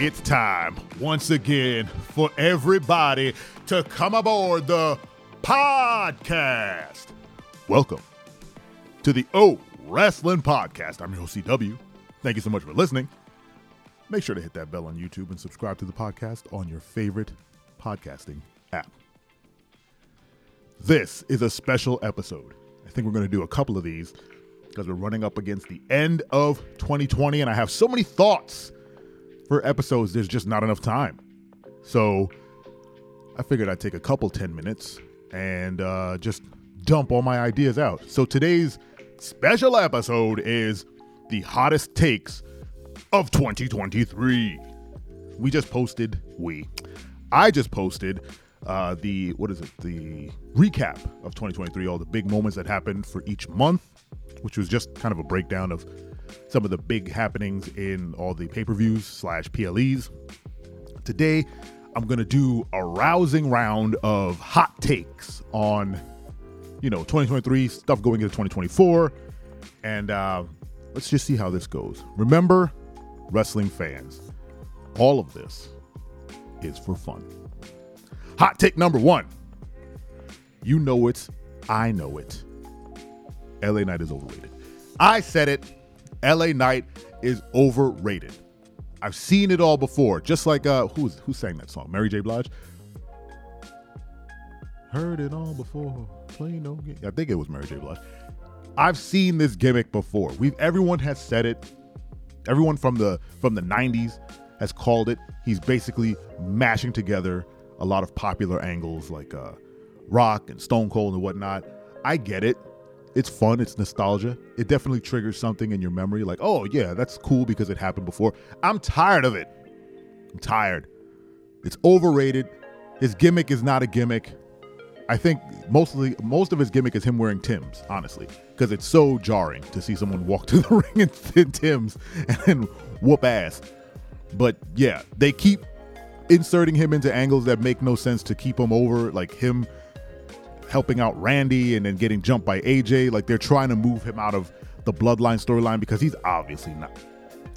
It's time once again for everybody to come aboard the podcast. Welcome to the O Wrestling Podcast. I'm your OCW. Thank you so much for listening. Make sure to hit that bell on YouTube and subscribe to the podcast on your favorite podcasting app. This is a special episode. I think we're going to do a couple of these because we're running up against the end of 2020 and I have so many thoughts for episodes. There's just not enough time. So I figured I'd take a couple 10 minutes and uh, just dump all my ideas out. So today's special episode is the hottest takes of 2023. We just posted, we, I just posted uh, the, what is it, the recap of 2023, all the big moments that happened for each month, which was just kind of a breakdown of some of the big happenings in all the pay per views slash PLEs. Today, I'm going to do a rousing round of hot takes on, you know, 2023 stuff going into 2024. And uh, let's just see how this goes. Remember, wrestling fans, all of this is for fun. Hot take number one. You know it. I know it. LA Knight is overrated. I said it. LA Knight is overrated. I've seen it all before. Just like uh who's who sang that song? Mary J. Blige? Heard it all before. Play no game. I think it was Mary J. Blige. I've seen this gimmick before. We've everyone has said it. Everyone from the from the 90s has called it. He's basically mashing together a lot of popular angles like uh Rock and Stone Cold and whatnot. I get it. It's fun. It's nostalgia. It definitely triggers something in your memory like, oh, yeah, that's cool because it happened before. I'm tired of it. I'm tired. It's overrated. His gimmick is not a gimmick. I think mostly most of his gimmick is him wearing Tim's, honestly, because it's so jarring to see someone walk to the ring in, Tim's and whoop ass. But yeah, they keep inserting him into angles that make no sense to keep him over, like him helping out Randy and then getting jumped by AJ. Like they're trying to move him out of the bloodline storyline because he's obviously not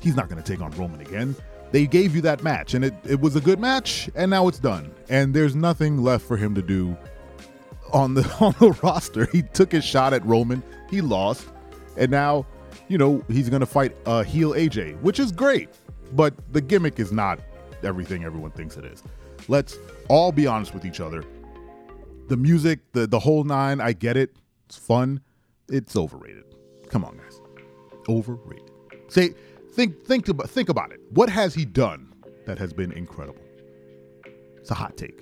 he's not going to take on Roman again. They gave you that match and it, it was a good match and now it's done. And there's nothing left for him to do on the on the roster. He took his shot at Roman, he lost, and now, you know, he's going to fight uh heel AJ, which is great. But the gimmick is not everything everyone thinks it is. Let's all be honest with each other the music, the the whole nine, I get it. It's fun. It's overrated. Come on, guys. Overrated. Say think think about think about it. What has he done that has been incredible? It's a hot take.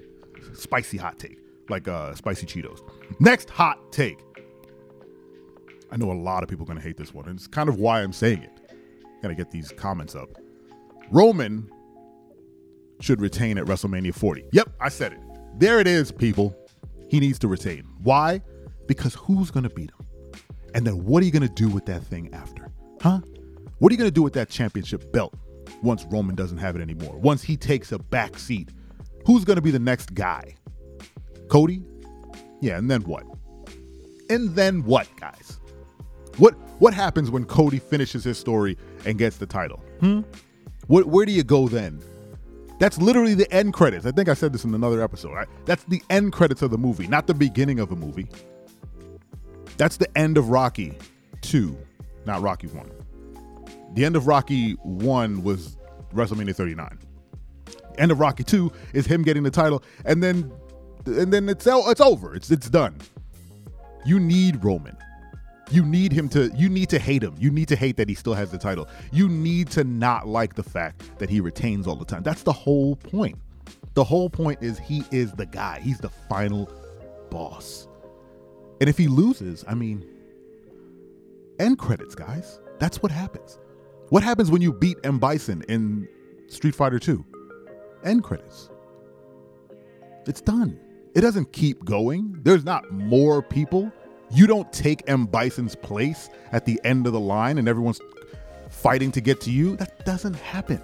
Spicy hot take. Like uh spicy Cheetos. Next hot take. I know a lot of people are gonna hate this one, and it's kind of why I'm saying it. Gotta get these comments up. Roman should retain at WrestleMania 40. Yep, I said it. There it is, people he needs to retain. Why? Because who's going to beat him? And then what are you going to do with that thing after? Huh? What are you going to do with that championship belt once Roman doesn't have it anymore? Once he takes a back seat, who's going to be the next guy? Cody? Yeah, and then what? And then what, guys? What what happens when Cody finishes his story and gets the title? Hmm? What, where do you go then? That's literally the end credits. I think I said this in another episode. Right? That's the end credits of the movie, not the beginning of a movie. That's the end of Rocky 2, not Rocky 1. The end of Rocky 1 was WrestleMania 39. End of Rocky 2 is him getting the title and then and then it's it's over. It's it's done. You need Roman. You need him to you need to hate him. You need to hate that he still has the title. You need to not like the fact that he retains all the time. That's the whole point. The whole point is he is the guy. He's the final boss. And if he loses, I mean end credits, guys. That's what happens. What happens when you beat M Bison in Street Fighter 2? End credits. It's done. It doesn't keep going. There's not more people you don't take M. Bison's place at the end of the line and everyone's fighting to get to you. That doesn't happen.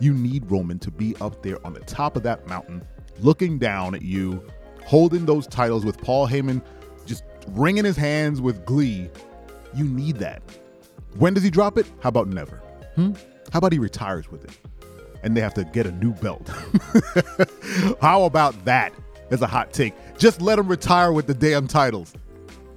You need Roman to be up there on the top of that mountain, looking down at you, holding those titles with Paul Heyman just wringing his hands with glee. You need that. When does he drop it? How about never? Hmm? How about he retires with it? and they have to get a new belt. How about that as a hot take? Just let him retire with the damn titles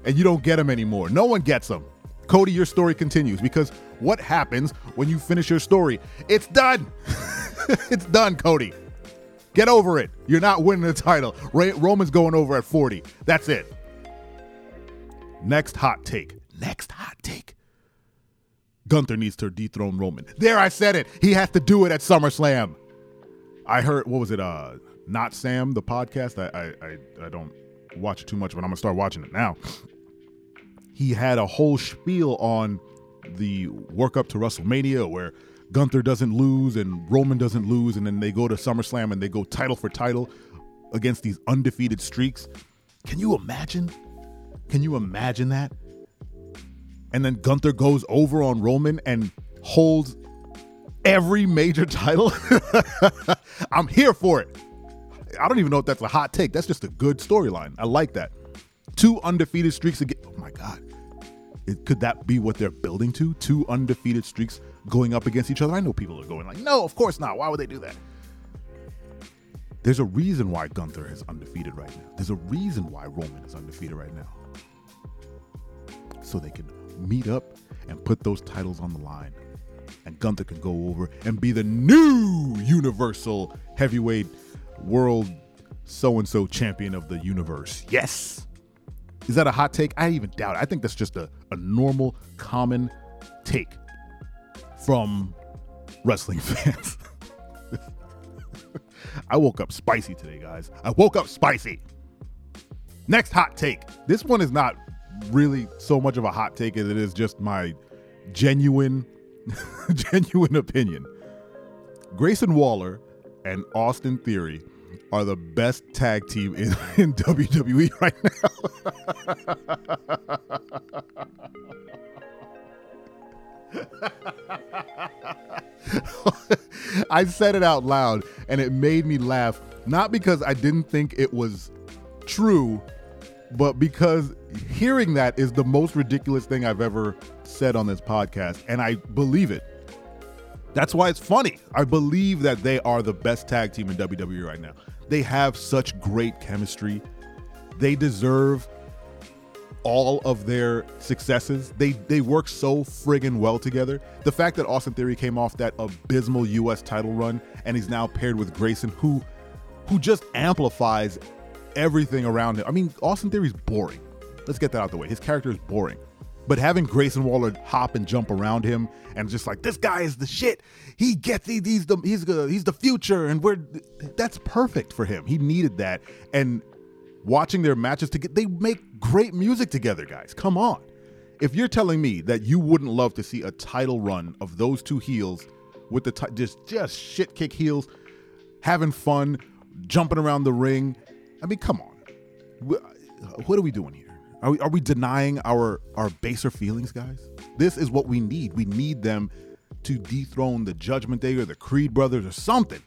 and you don't get them anymore. No one gets them. Cody, your story continues because what happens when you finish your story? It's done. it's done, Cody. Get over it. You're not winning the title. Roman's going over at 40. That's it. Next hot take. Next hot take. Gunther needs to dethrone Roman. There, I said it. He has to do it at SummerSlam. I heard what was it? Uh, Notsam, the podcast. I I I, I don't watch it too much, but I'm gonna start watching it now. He had a whole spiel on the work up to WrestleMania where Gunther doesn't lose and Roman doesn't lose, and then they go to SummerSlam and they go title for title against these undefeated streaks. Can you imagine? Can you imagine that? and then Gunther goes over on Roman and holds every major title. I'm here for it. I don't even know if that's a hot take. That's just a good storyline. I like that. Two undefeated streaks again. Oh my God. It, could that be what they're building to? Two undefeated streaks going up against each other? I know people are going like, no, of course not. Why would they do that? There's a reason why Gunther is undefeated right now. There's a reason why Roman is undefeated right now. So they can meet up and put those titles on the line. And Gunther can go over and be the new Universal Heavyweight World so and so champion of the universe. Yes. Is that a hot take? I even doubt it. I think that's just a, a normal, common take from wrestling fans. I woke up spicy today, guys. I woke up spicy. Next hot take. This one is not really so much of a hot take as it is just my genuine, genuine opinion. Grayson Waller and Austin Theory are the best tag team in, in WWE right now. I said it out loud and it made me laugh, not because I didn't think it was true, but because hearing that is the most ridiculous thing I've ever said on this podcast, and I believe it. That's why it's funny. I believe that they are the best tag team in WWE right now. They have such great chemistry. They deserve all of their successes. They they work so friggin' well together. The fact that Austin Theory came off that abysmal US title run and he's now paired with Grayson, who who just amplifies everything around him. I mean, Austin Theory's boring. Let's get that out the way. His character is boring. But having Grayson Waller hop and jump around him and just like this guy is the shit. He gets he, he's the he's the he's the future and we're that's perfect for him. He needed that and watching their matches together they make great music together, guys. Come on. If you're telling me that you wouldn't love to see a title run of those two heels with the t- just just shit kick heels having fun, jumping around the ring, I mean, come on. What are we doing here? Are we, are we denying our, our baser feelings, guys? This is what we need. We need them to dethrone the Judgment Day or the Creed brothers or something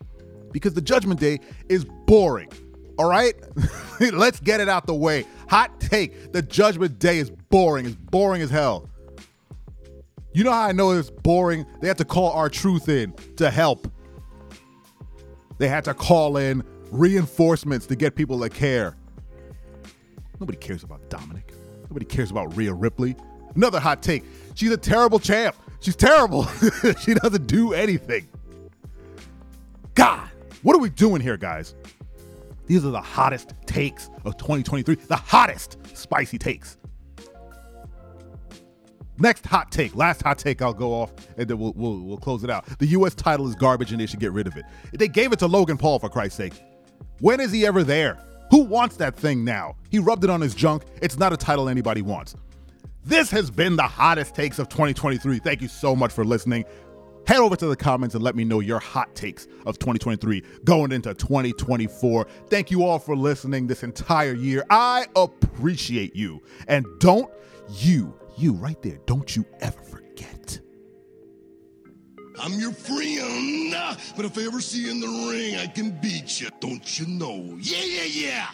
because the Judgment Day is boring. All right? Let's get it out the way. Hot take the Judgment Day is boring. It's boring as hell. You know how I know it's boring? They had to call R-Truth in to help. They had to call in reinforcements to get people to care. Nobody cares about Dominic. Nobody cares about Rhea Ripley. Another hot take. She's a terrible champ. She's terrible. she doesn't do anything. God, what are we doing here, guys? These are the hottest takes of 2023. The hottest spicy takes. Next hot take, last hot take, I'll go off and then we'll, we'll, we'll close it out. The U.S. title is garbage and they should get rid of it. They gave it to Logan Paul, for Christ's sake. When is he ever there? Who wants that thing now? He rubbed it on his junk. It's not a title anybody wants. This has been the hottest takes of 2023. Thank you so much for listening. Head over to the comments and let me know your hot takes of 2023 going into 2024. Thank you all for listening this entire year. I appreciate you. And don't you, you right there, don't you ever forget I'm your friend, but if I ever see you in the ring, I can beat you, don't you know? Yeah, yeah, yeah!